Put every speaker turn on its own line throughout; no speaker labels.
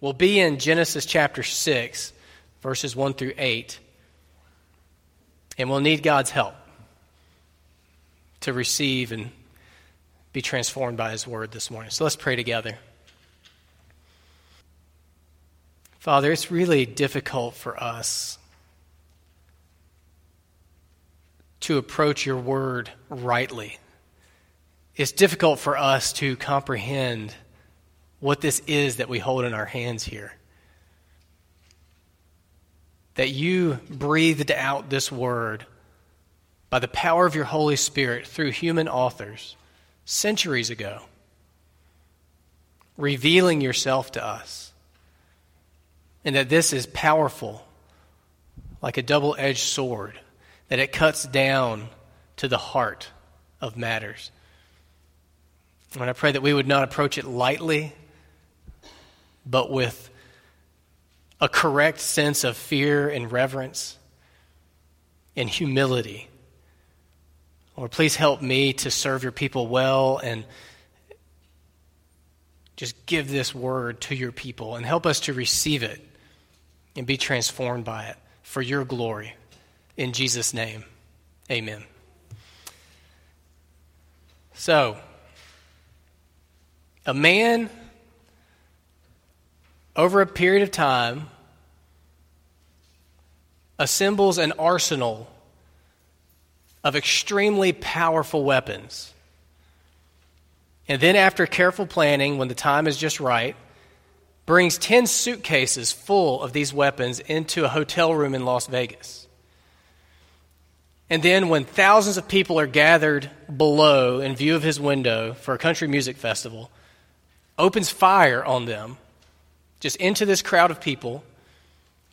We'll be in Genesis chapter 6, verses 1 through 8. And we'll need God's help to receive and be transformed by His word this morning. So let's pray together. Father, it's really difficult for us to approach your word rightly. It's difficult for us to comprehend what this is that we hold in our hands here. That you breathed out this word by the power of your Holy Spirit through human authors centuries ago, revealing yourself to us. And that this is powerful, like a double edged sword, that it cuts down to the heart of matters. And I pray that we would not approach it lightly, but with a correct sense of fear and reverence and humility. Lord, please help me to serve your people well and just give this word to your people and help us to receive it and be transformed by it for your glory. In Jesus' name, amen. So, a man over a period of time, assembles an arsenal of extremely powerful weapons. And then, after careful planning, when the time is just right, brings 10 suitcases full of these weapons into a hotel room in Las Vegas. And then, when thousands of people are gathered below in view of his window for a country music festival, opens fire on them just into this crowd of people,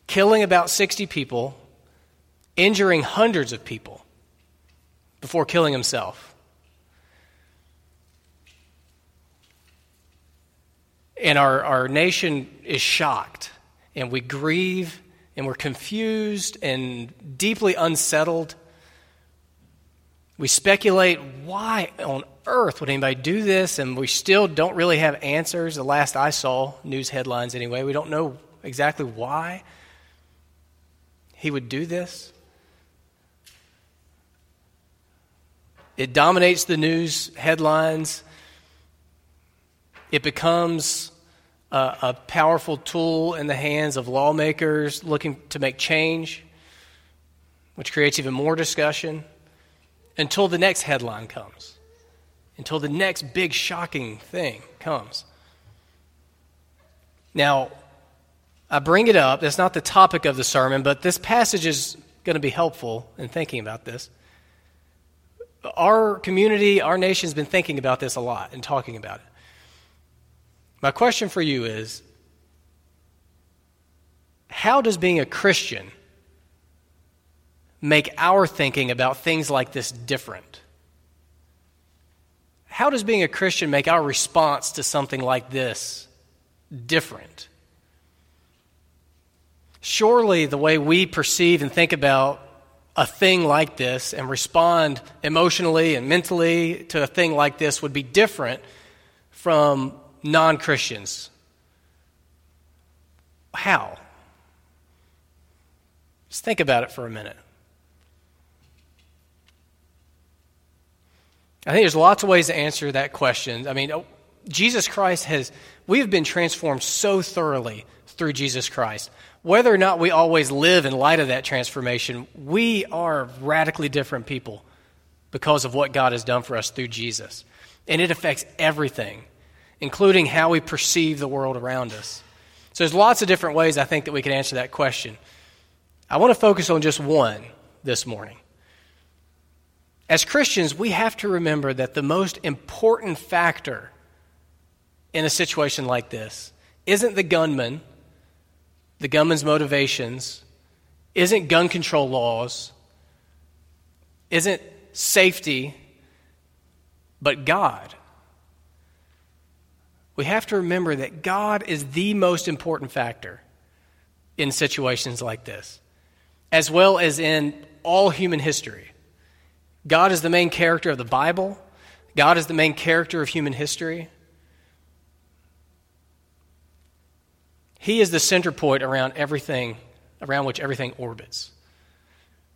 killing about 60 people, injuring hundreds of people before killing himself. And our, our nation is shocked, and we grieve, and we're confused and deeply unsettled. We speculate why on earth would anybody do this? And we still don't really have answers. The last I saw, news headlines anyway, we don't know exactly why he would do this. It dominates the news headlines. It becomes a, a, powerful tool in the hands of lawmakers looking to make change, which creates even more discussion until the next headline comes until the next big shocking thing comes. Now, I bring it up. That's not the topic of the sermon, but this passage is going to be helpful in thinking about this. Our community, our nation's been thinking about this a lot and talking about it. My question for you is how does being a Christian make our thinking about things like this different? How does being a Christian make our response to something like this different? Surely the way we perceive and think about a thing like this and respond emotionally and mentally to a thing like this would be different from non Christians. How? Just think about it for a minute. I think there's lots of ways to answer that question. I mean, oh, Jesus Christ has, we have been transformed so thoroughly through Jesus Christ. Whether or not we always live in light of that transformation, we are radically different people because of what God has done for us through Jesus. And it affects everything, including how we perceive the world around us. So there's lots of different ways I think that we can answer that question. I want to focus on just one this morning. As Christians, we have to remember that the most important factor in a situation like this isn't the gunman, the gunman's motivations, isn't gun control laws, isn't safety, but God. We have to remember that God is the most important factor in situations like this, as well as in all human history. God is the main character of the Bible, God is the main character of human history. He is the center point around everything, around which everything orbits.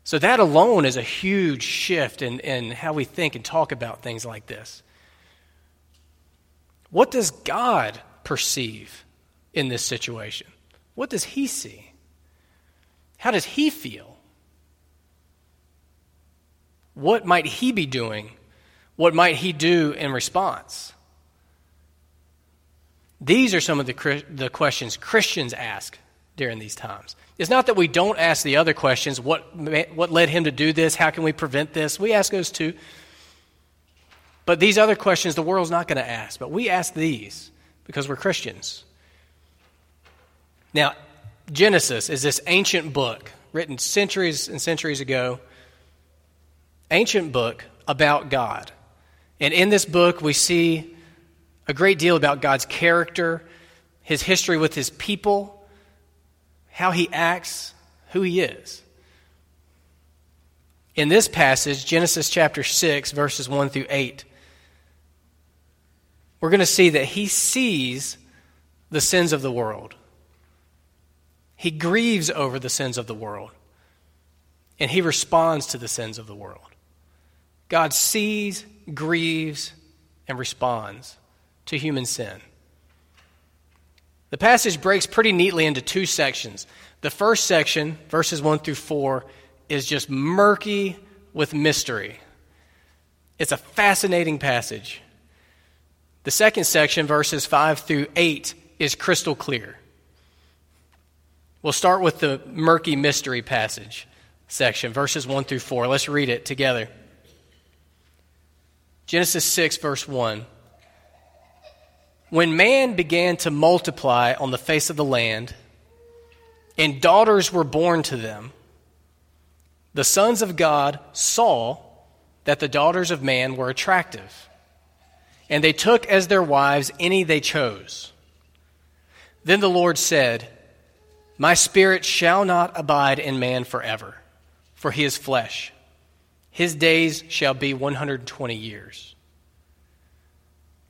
So that alone is a huge shift in, in how we think and talk about things like this. What does God perceive in this situation? What does He see? How does He feel? What might He be doing? What might He do in response? These are some of the, the questions Christians ask during these times. It's not that we don't ask the other questions what, what led him to do this? How can we prevent this? We ask those too. But these other questions the world's not going to ask. But we ask these because we're Christians. Now, Genesis is this ancient book written centuries and centuries ago, ancient book about God. And in this book, we see a great deal about God's character, his history with his people, how he acts, who he is. In this passage, Genesis chapter 6, verses 1 through 8, we're going to see that he sees the sins of the world. He grieves over the sins of the world, and he responds to the sins of the world. God sees, grieves, and responds to human sin. The passage breaks pretty neatly into two sections. The first section, verses 1 through 4, is just murky with mystery. It's a fascinating passage. The second section, verses 5 through 8, is crystal clear. We'll start with the murky mystery passage section, verses 1 through 4. Let's read it together. Genesis 6, verse 1. When man began to multiply on the face of the land, and daughters were born to them, the sons of God saw that the daughters of man were attractive, and they took as their wives any they chose. Then the Lord said, My spirit shall not abide in man forever, for he is flesh. His days shall be 120 years.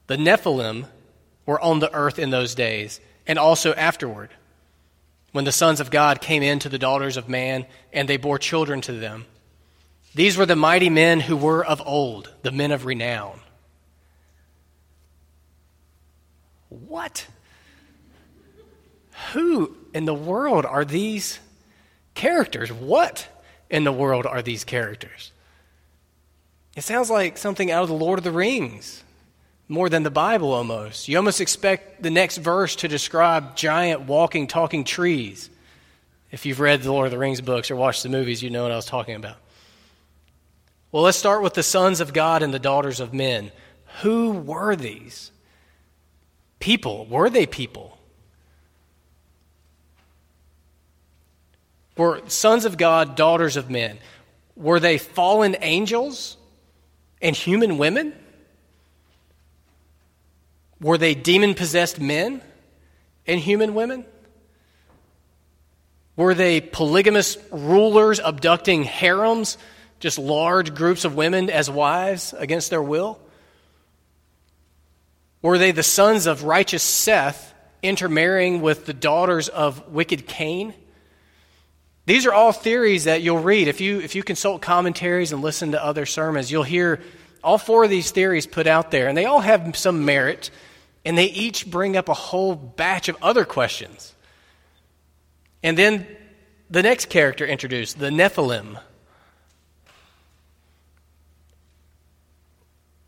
The Nephilim were on the earth in those days, and also afterward, when the sons of God came in to the daughters of man, and they bore children to them. These were the mighty men who were of old, the men of renown. What? Who in the world are these characters? What in the world are these characters? It sounds like something out of the Lord of the Rings more than the Bible almost. You almost expect the next verse to describe giant walking, talking trees. If you've read the Lord of the Rings books or watched the movies, you know what I was talking about. Well, let's start with the sons of God and the daughters of men. Who were these? People. Were they people? Were sons of God, daughters of men? Were they fallen angels and human women? Were they demon possessed men and human women? Were they polygamous rulers abducting harems, just large groups of women as wives against their will? Were they the sons of righteous Seth intermarrying with the daughters of wicked Cain? These are all theories that you'll read. If you, if you consult commentaries and listen to other sermons, you'll hear all four of these theories put out there, and they all have some merit. And they each bring up a whole batch of other questions. And then the next character introduced, the Nephilim.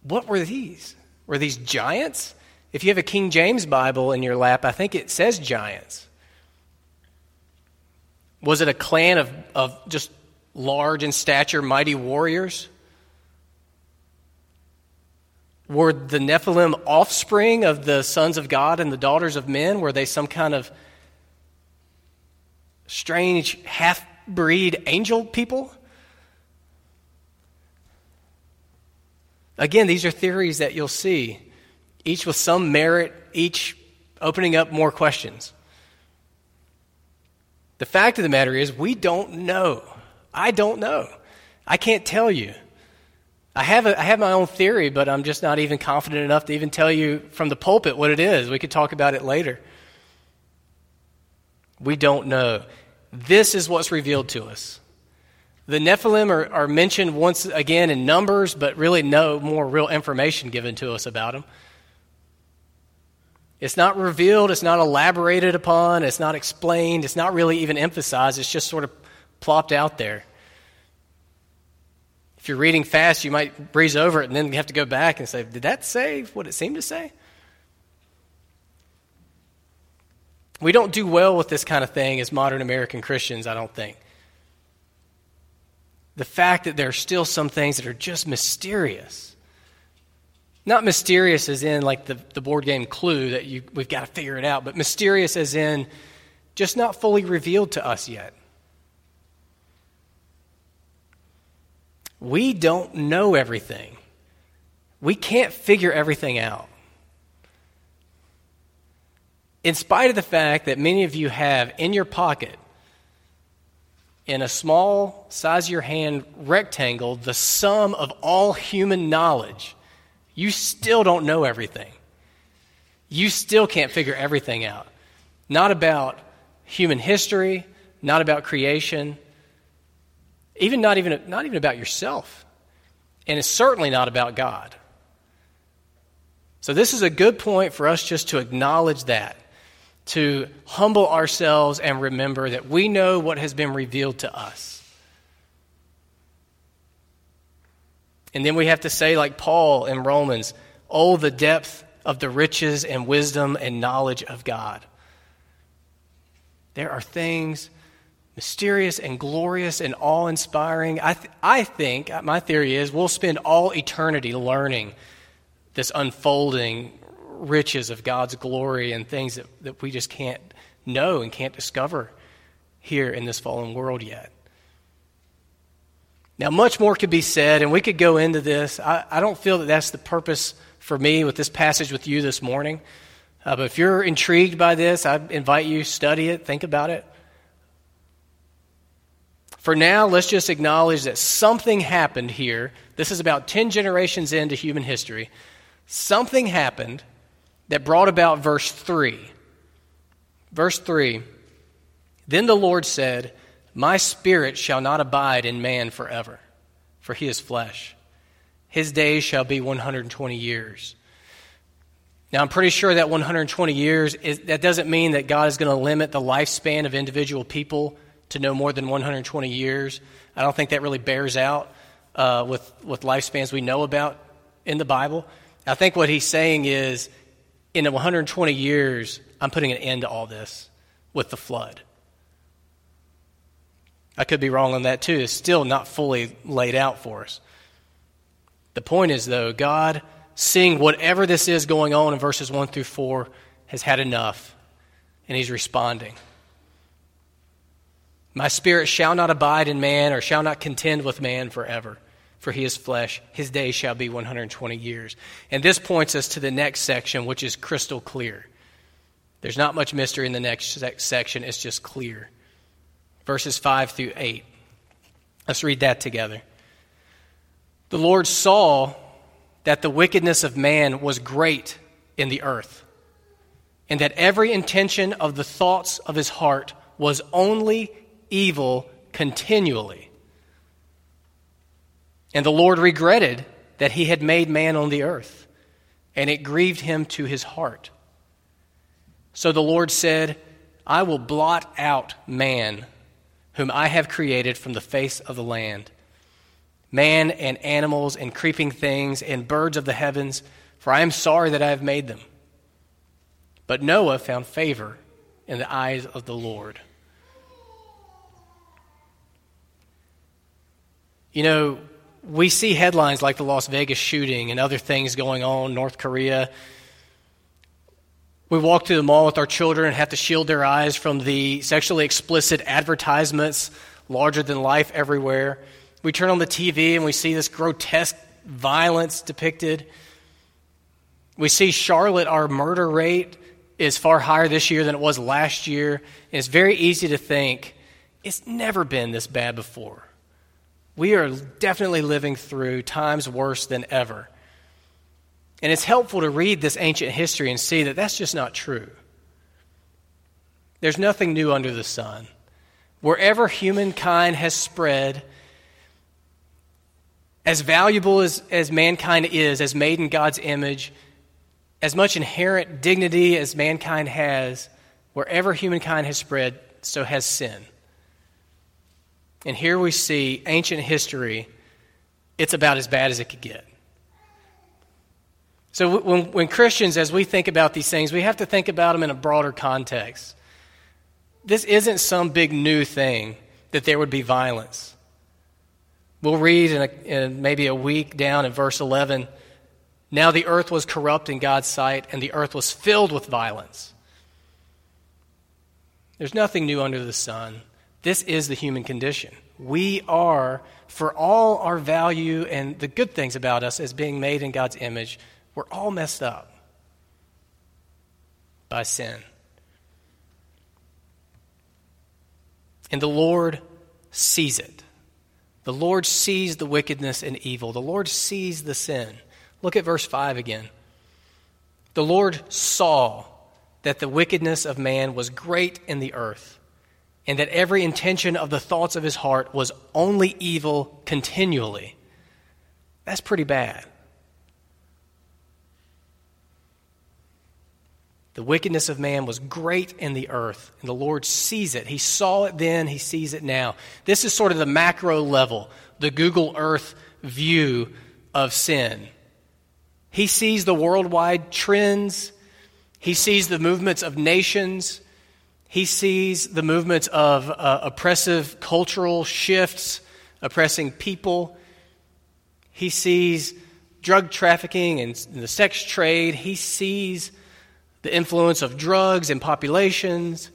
What were these? Were these giants? If you have a King James Bible in your lap, I think it says giants. Was it a clan of, of just large in stature, mighty warriors? Were the Nephilim offspring of the sons of God and the daughters of men? Were they some kind of strange half breed angel people? Again, these are theories that you'll see, each with some merit, each opening up more questions. The fact of the matter is, we don't know. I don't know. I can't tell you. I have, a, I have my own theory, but I'm just not even confident enough to even tell you from the pulpit what it is. We could talk about it later. We don't know. This is what's revealed to us. The Nephilim are, are mentioned once again in numbers, but really no more real information given to us about them. It's not revealed, it's not elaborated upon, it's not explained, it's not really even emphasized, it's just sort of plopped out there. If you're reading fast, you might breeze over it and then have to go back and say, Did that say what it seemed to say? We don't do well with this kind of thing as modern American Christians, I don't think. The fact that there are still some things that are just mysterious not mysterious as in like the, the board game clue that you, we've got to figure it out, but mysterious as in just not fully revealed to us yet. We don't know everything. We can't figure everything out. In spite of the fact that many of you have in your pocket, in a small size of your hand rectangle, the sum of all human knowledge you still don't know everything. You still can't figure everything out. Not about human history, not about creation, even not even, not even about yourself. And it's certainly not about God. So, this is a good point for us just to acknowledge that, to humble ourselves and remember that we know what has been revealed to us. And then we have to say, like Paul in Romans, oh, the depth of the riches and wisdom and knowledge of God. There are things mysterious and glorious and awe inspiring. I, th- I think, uh, my theory is, we'll spend all eternity learning this unfolding riches of God's glory and things that, that we just can't know and can't discover here in this fallen world yet. Now, much more could be said, and we could go into this. I, I don't feel that that's the purpose for me with this passage with you this morning. Uh, but if you're intrigued by this, I invite you study it, think about it. For now, let's just acknowledge that something happened here. This is about 10 generations into human history. Something happened that brought about verse 3. Verse 3 Then the Lord said, my spirit shall not abide in man forever, for he is flesh. His days shall be 120 years. Now, I'm pretty sure that 120 years, is, that doesn't mean that God is going to limit the lifespan of individual people to no more than 120 years. I don't think that really bears out uh, with, with lifespans we know about in the Bible. I think what he's saying is in 120 years, I'm putting an end to all this with the flood. I could be wrong on that too. It's still not fully laid out for us. The point is, though, God, seeing whatever this is going on in verses 1 through 4, has had enough, and He's responding. My spirit shall not abide in man, or shall not contend with man forever, for he is flesh. His days shall be 120 years. And this points us to the next section, which is crystal clear. There's not much mystery in the next section, it's just clear verses 5 through 8. Let's read that together. The Lord saw that the wickedness of man was great in the earth, and that every intention of the thoughts of his heart was only evil continually. And the Lord regretted that he had made man on the earth, and it grieved him to his heart. So the Lord said, I will blot out man whom I have created from the face of the land man and animals and creeping things and birds of the heavens, for I am sorry that I have made them. But Noah found favor in the eyes of the Lord. You know, we see headlines like the Las Vegas shooting and other things going on, North Korea. We walk through the mall with our children and have to shield their eyes from the sexually explicit advertisements larger than life everywhere. We turn on the TV and we see this grotesque violence depicted. We see Charlotte, our murder rate is far higher this year than it was last year. And it's very easy to think it's never been this bad before. We are definitely living through times worse than ever. And it's helpful to read this ancient history and see that that's just not true. There's nothing new under the sun. Wherever humankind has spread, as valuable as, as mankind is, as made in God's image, as much inherent dignity as mankind has, wherever humankind has spread, so has sin. And here we see ancient history, it's about as bad as it could get. So when, when Christians, as we think about these things, we have to think about them in a broader context. This isn't some big new thing that there would be violence. We'll read in, a, in maybe a week down in verse 11 now the earth was corrupt in God's sight, and the earth was filled with violence. There's nothing new under the sun. This is the human condition. We are, for all our value and the good things about us as being made in God's image, we're all messed up by sin. And the Lord sees it. The Lord sees the wickedness and evil. The Lord sees the sin. Look at verse 5 again. The Lord saw that the wickedness of man was great in the earth, and that every intention of the thoughts of his heart was only evil continually. That's pretty bad. The wickedness of man was great in the earth, and the Lord sees it. He saw it then, He sees it now. This is sort of the macro level, the Google Earth view of sin. He sees the worldwide trends, He sees the movements of nations, He sees the movements of uh, oppressive cultural shifts, oppressing people. He sees drug trafficking and the sex trade. He sees the influence of drugs and populations.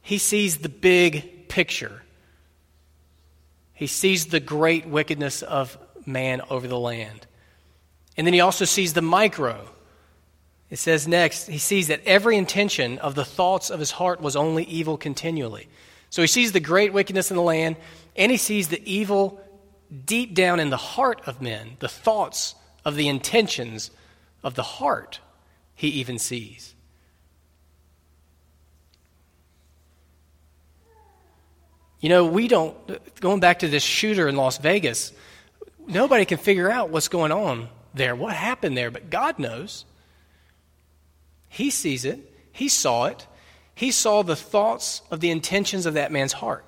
He sees the big picture. He sees the great wickedness of man over the land. And then he also sees the micro. It says next, he sees that every intention of the thoughts of his heart was only evil continually. So he sees the great wickedness in the land, and he sees the evil deep down in the heart of men, the thoughts of the intentions of the heart he even sees. You know, we don't, going back to this shooter in Las Vegas, nobody can figure out what's going on there, what happened there, but God knows. He sees it, He saw it, He saw the thoughts of the intentions of that man's heart.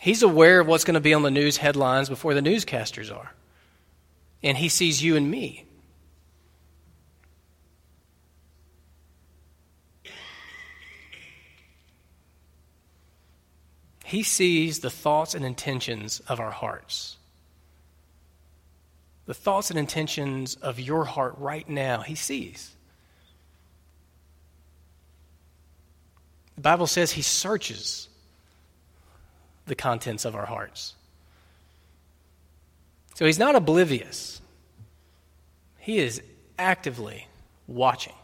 He's aware of what's going to be on the news headlines before the newscasters are. And he sees you and me. He sees the thoughts and intentions of our hearts. The thoughts and intentions of your heart right now, He sees. The Bible says He searches the contents of our hearts. So he's not oblivious, he is actively watching.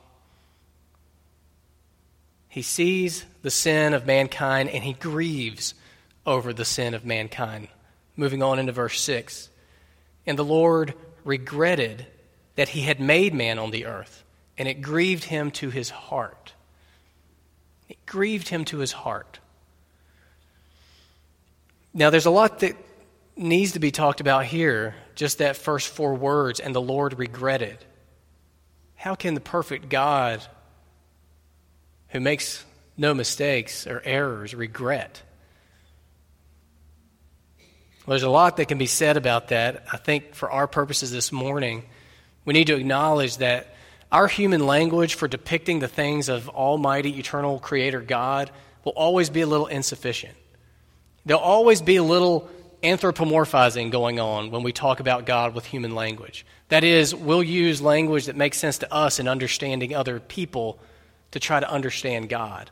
He sees the sin of mankind and he grieves over the sin of mankind. Moving on into verse 6. And the Lord regretted that he had made man on the earth, and it grieved him to his heart. It grieved him to his heart. Now, there's a lot that needs to be talked about here, just that first four words, and the Lord regretted. How can the perfect God, who makes no mistakes or errors, regret? Well, there's a lot that can be said about that. I think for our purposes this morning, we need to acknowledge that our human language for depicting the things of Almighty, eternal Creator God will always be a little insufficient. There'll always be a little anthropomorphizing going on when we talk about God with human language. That is, we'll use language that makes sense to us in understanding other people to try to understand God.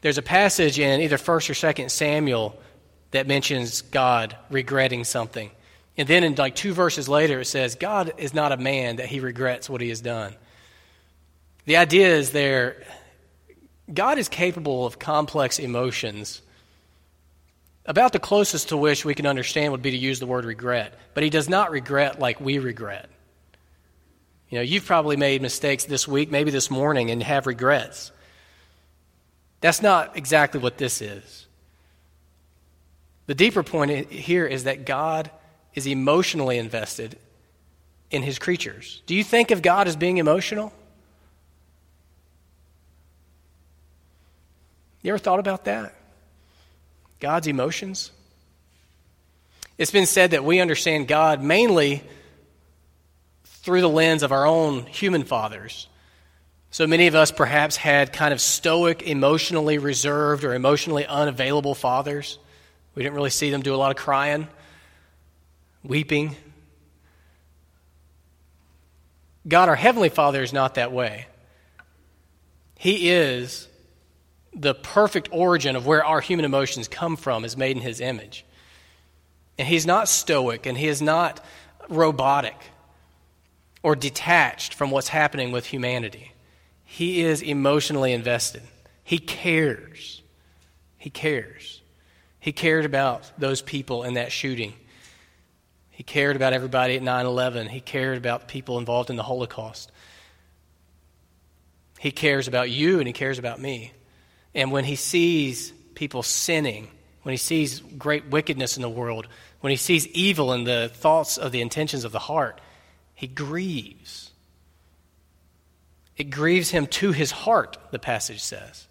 There's a passage in either 1st or 2nd Samuel that mentions God regretting something. And then in like two verses later, it says, God is not a man that he regrets what he has done. The idea is there, God is capable of complex emotions. About the closest to which we can understand would be to use the word regret. But he does not regret like we regret. You know, you've probably made mistakes this week, maybe this morning, and have regrets. That's not exactly what this is. The deeper point here is that God is emotionally invested in his creatures. Do you think of God as being emotional? You ever thought about that? God's emotions? It's been said that we understand God mainly through the lens of our own human fathers. So many of us perhaps had kind of stoic, emotionally reserved, or emotionally unavailable fathers. We didn't really see them do a lot of crying, weeping. God, our Heavenly Father, is not that way. He is the perfect origin of where our human emotions come from, is made in His image. And He's not stoic and He is not robotic or detached from what's happening with humanity. He is emotionally invested. He cares. He cares. He cared about those people in that shooting. He cared about everybody at 9 11. He cared about people involved in the Holocaust. He cares about you and he cares about me. And when he sees people sinning, when he sees great wickedness in the world, when he sees evil in the thoughts of the intentions of the heart, he grieves. It grieves him to his heart, the passage says.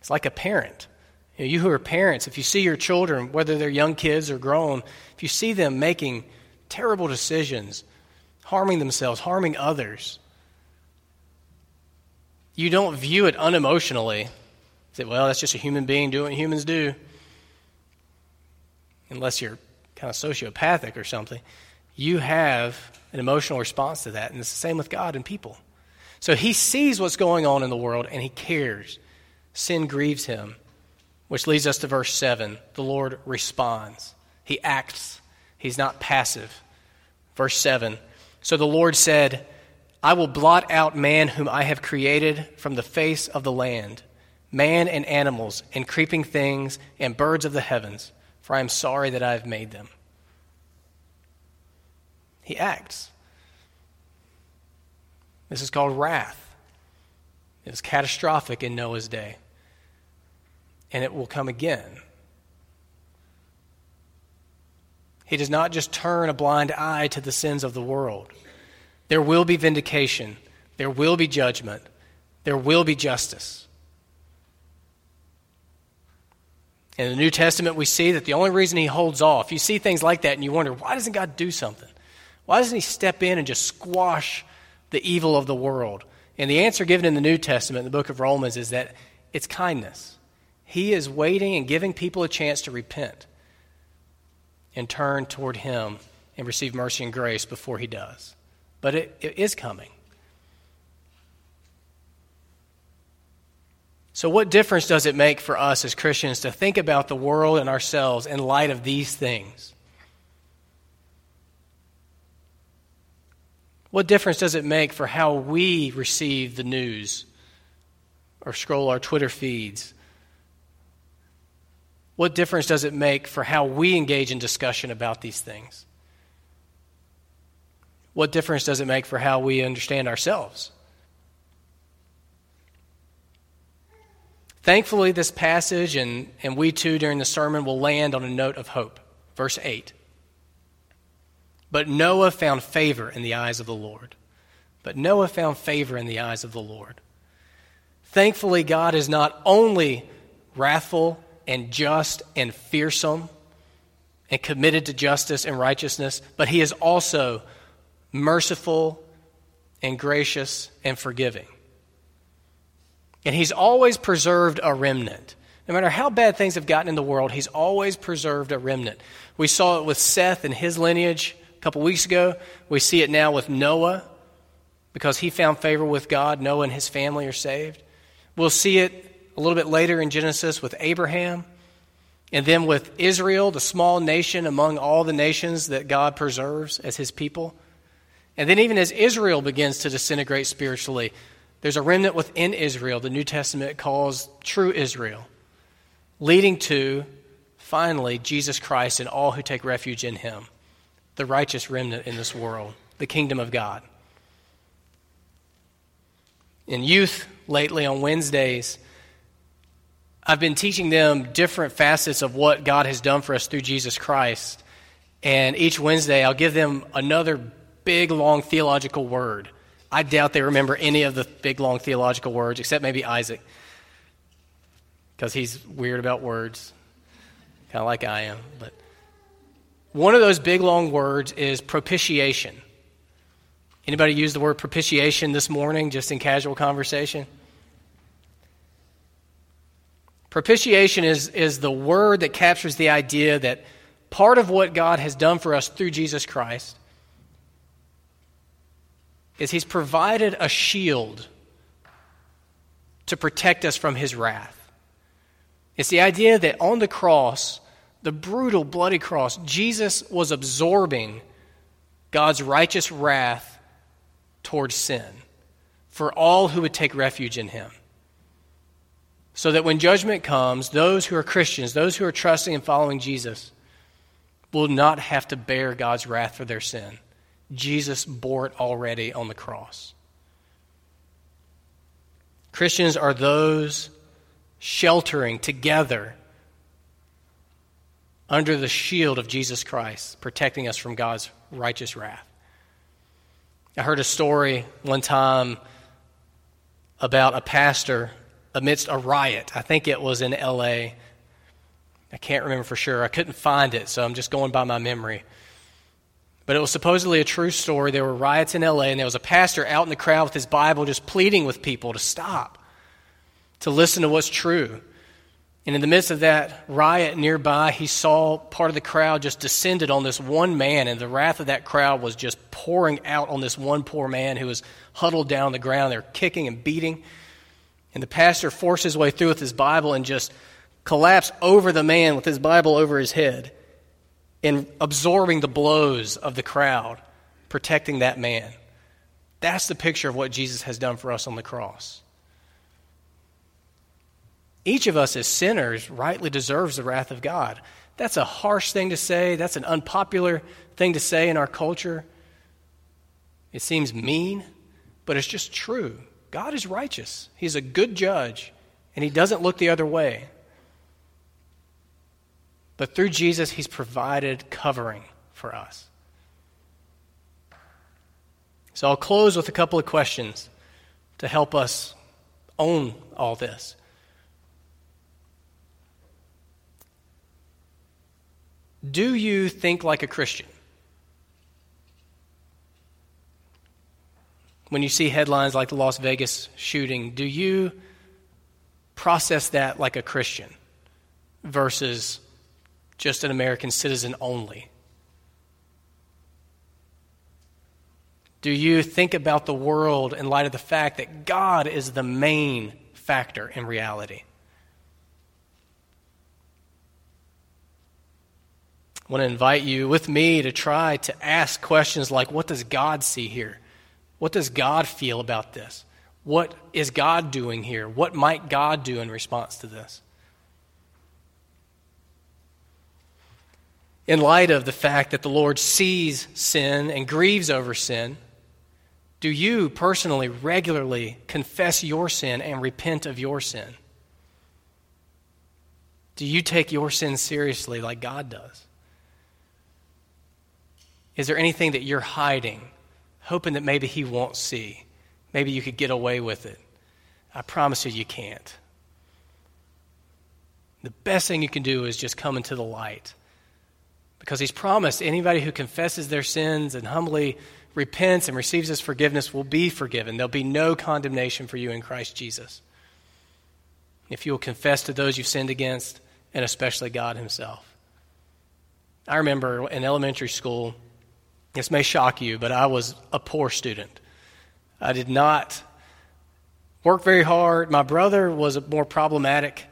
It's like a parent. You, know, you who are parents, if you see your children, whether they're young kids or grown, if you see them making terrible decisions, harming themselves, harming others, you don't view it unemotionally. Say, well, that's just a human being doing what humans do. Unless you're kind of sociopathic or something, you have an emotional response to that. And it's the same with God and people. So he sees what's going on in the world and he cares. Sin grieves him, which leads us to verse 7. The Lord responds, he acts, he's not passive. Verse 7 So the Lord said, I will blot out man whom I have created from the face of the land, man and animals, and creeping things, and birds of the heavens, for I am sorry that I have made them. He acts. This is called wrath. It was catastrophic in Noah's day, and it will come again. He does not just turn a blind eye to the sins of the world. There will be vindication. There will be judgment. There will be justice. In the New Testament, we see that the only reason he holds off, you see things like that and you wonder, why doesn't God do something? Why doesn't he step in and just squash the evil of the world? And the answer given in the New Testament, in the book of Romans, is that it's kindness. He is waiting and giving people a chance to repent and turn toward him and receive mercy and grace before he does but it, it is coming. So, what difference does it make for us as Christians to think about the world and ourselves in light of these things? What difference does it make for how we receive the news or scroll our Twitter feeds? What difference does it make for how we engage in discussion about these things? What difference does it make for how we understand ourselves? Thankfully, this passage and, and we too during the sermon will land on a note of hope. Verse 8. But Noah found favor in the eyes of the Lord. But Noah found favor in the eyes of the Lord. Thankfully, God is not only wrathful and just and fearsome and committed to justice and righteousness, but He is also merciful and gracious and forgiving. And he's always preserved a remnant. No matter how bad things have gotten in the world, he's always preserved a remnant. We saw it with Seth and his lineage a couple weeks ago. We see it now with Noah because he found favor with God. Noah and his family are saved. We'll see it a little bit later in Genesis with Abraham. And then with Israel, the small nation among all the nations that God preserves as his people. And then, even as Israel begins to disintegrate spiritually, there's a remnant within Israel the New Testament calls true Israel, leading to, finally, Jesus Christ and all who take refuge in him. the righteous remnant in this world, the kingdom of God. In youth, lately on Wednesdays, I've been teaching them different facets of what God has done for us through Jesus Christ. And each Wednesday, I'll give them another big, long theological word. I doubt they remember any of the big, long theological words, except maybe Isaac, because he's weird about words, kind of like I am. But one of those big, long words is propitiation. Anybody use the word propitiation this morning, just in casual conversation? Propitiation is, is the word that captures the idea that part of what God has done for us through Jesus Christ is He's provided a shield to protect us from His wrath. It's the idea that on the cross, the brutal, bloody cross, Jesus was absorbing God's righteous wrath towards sin for all who would take refuge in Him so that when judgment comes, those who are Christians, those who are trusting and following Jesus, will not have to bear God's wrath for their sin. Jesus bore it already on the cross. Christians are those sheltering together under the shield of Jesus Christ, protecting us from God's righteous wrath. I heard a story one time about a pastor amidst a riot. I think it was in LA. I can't remember for sure. I couldn't find it, so I'm just going by my memory. But it was supposedly a true story. There were riots in LA, and there was a pastor out in the crowd with his Bible just pleading with people to stop, to listen to what's true. And in the midst of that riot nearby, he saw part of the crowd just descended on this one man, and the wrath of that crowd was just pouring out on this one poor man who was huddled down on the ground. They're kicking and beating. And the pastor forced his way through with his Bible and just collapsed over the man with his Bible over his head and absorbing the blows of the crowd, protecting that man. That's the picture of what Jesus has done for us on the cross. Each of us as sinners rightly deserves the wrath of God. That's a harsh thing to say. That's an unpopular thing to say in our culture. It seems mean, but it's just true. God is righteous, He's a good judge, and He doesn't look the other way. But through Jesus, He's provided covering for us. So I'll close with a couple of questions to help us own all this. Do you think like a Christian? when you see headlines like the Las Vegas shooting, do you process that like a Christian versus just an American citizen only? Do you think about the world in light of the fact that God is the main factor in reality? I want to invite you with me to try to ask questions like what does God see here? What does God feel about this? What is God doing here? What might God do in response to this? In light of the fact that the Lord sees sin and grieves over sin, do you personally regularly confess your sin and repent of your sin? Do you take your sin seriously like God does? Is there anything that you're hiding hoping that maybe he won't see. Maybe you could get away with it. I promise you, you can't. The best thing you can do is just come into the light. Because he's promised anybody who confesses their sins and humbly repents and receives his forgiveness will be forgiven. There'll be no condemnation for you in Christ Jesus. If you will confess to those you've sinned against, and especially God himself. I remember in elementary school, this may shock you, but I was a poor student. I did not work very hard. My brother was more problematic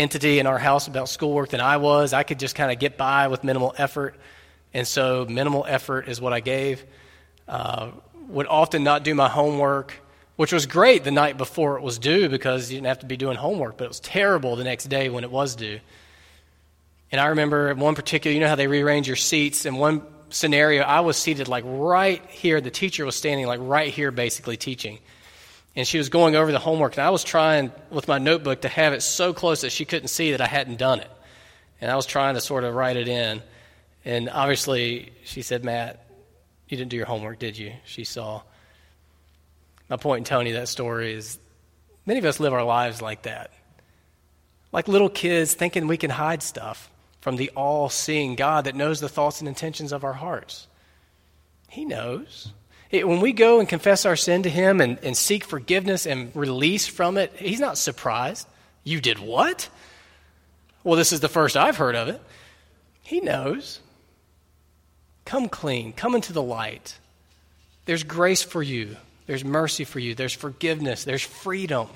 entity in our house about schoolwork than I was. I could just kind of get by with minimal effort. And so, minimal effort is what I gave. Uh, would often not do my homework, which was great the night before it was due because you didn't have to be doing homework, but it was terrible the next day when it was due. And I remember one particular, you know how they rearrange your seats, In one scenario, I was seated like right here. The teacher was standing like right here, basically teaching. And she was going over the homework, and I was trying with my notebook to have it so close that she couldn't see that I hadn't done it. And I was trying to sort of write it in. And obviously, she said, Matt, you didn't do your homework, did you? She saw. My point in telling you that story is many of us live our lives like that. Like little kids thinking we can hide stuff from the all seeing God that knows the thoughts and intentions of our hearts. He knows. It, when we go and confess our sin to Him and, and seek forgiveness and release from it, He's not surprised. You did what? Well, this is the first I've heard of it. He knows. Come clean, come into the light. There's grace for you, there's mercy for you, there's forgiveness, there's freedom.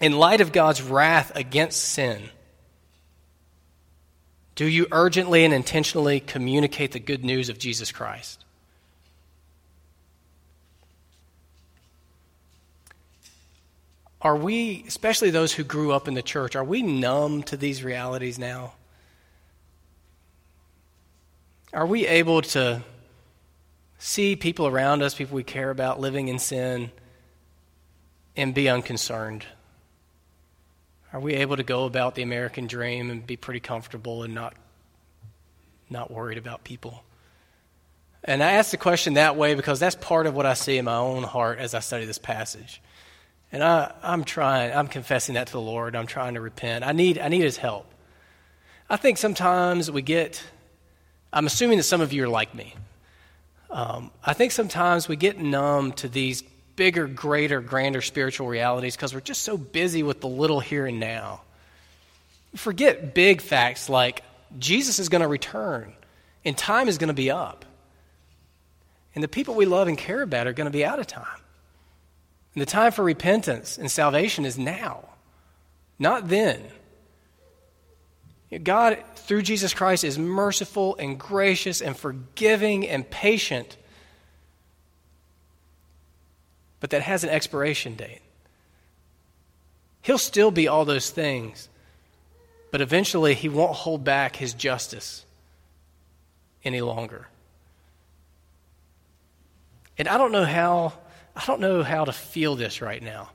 In light of God's wrath against sin, do you urgently and intentionally communicate the good news of Jesus Christ? Are we, especially those who grew up in the church, are we numb to these realities now? Are we able to see people around us, people we care about, living in sin, and be unconcerned? Are we able to go about the American dream and be pretty comfortable and not, not worried about people? And I ask the question that way because that's part of what I see in my own heart as I study this passage. And I, I'm trying, I'm confessing that to the Lord. I'm trying to repent. I need, I need His help. I think sometimes we get, I'm assuming that some of you are like me. Um, I think sometimes we get numb to these bigger, greater, grander spiritual realities because we're just so busy with the little here and now. Forget big facts like Jesus is going to return and time is going to be up. And the people we love and care about are going to be out of time. And the time for repentance and salvation is now, not then. God, through Jesus Christ, is merciful and gracious and forgiving and patient but that has an expiration date. He'll still be all those things, but eventually he won't hold back his justice any longer. And I don't know how I don't know how to feel this right now.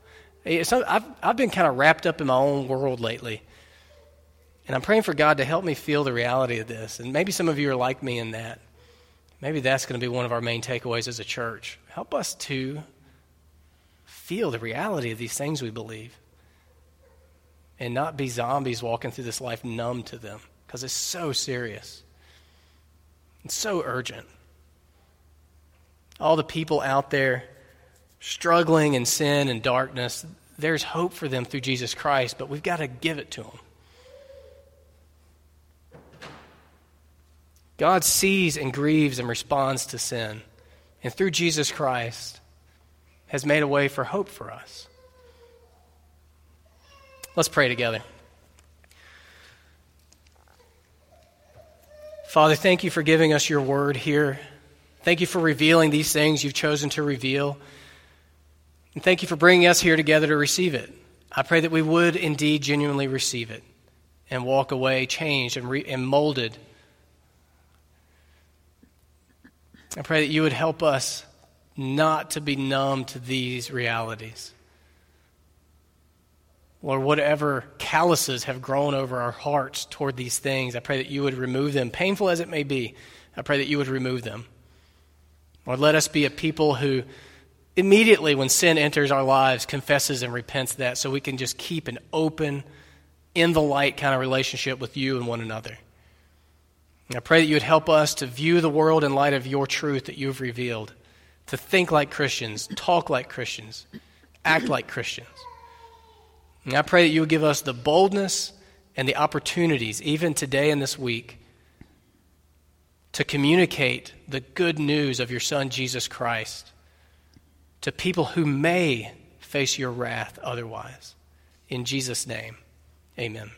Eh, I've, I've been kind of wrapped up in my own world lately. And I'm praying for God to help me feel the reality of this. And maybe some of you are like me in that. Maybe that's going to be one of our main takeaways as a church. Help us to feel the reality of these things we believe and not be zombies walking through this life numb to them because it's so serious. It's so urgent. All the people out there struggling in sin and darkness, there's hope for them through Jesus Christ, but we've got to give it to them. God sees and grieves and responds to sin. And through Jesus Christ, has made a way for hope for us. Let's pray together. Father, thank you for giving us your word here. Thank you for revealing these things you've chosen to reveal. And thank you for bringing us here together to receive it. I pray that we would indeed genuinely receive it and walk away changed and, re- and molded. I pray that you would help us not to be numb to these realities. Lord, whatever calluses have grown over our hearts toward these things, I pray that you would remove them, painful as it may be. I pray that you would remove them. Lord, let us be a people who immediately, when sin enters our lives, confesses and repents that so we can just keep an open, in the light kind of relationship with you and one another. And I pray that you would help us to view the world in light of your truth that you have revealed to think like Christians, talk like Christians, act like Christians. And I pray that you will give us the boldness and the opportunities, even today and this week, to communicate the good news of your Son, Jesus Christ, to people who may face your wrath otherwise. In Jesus' name, amen.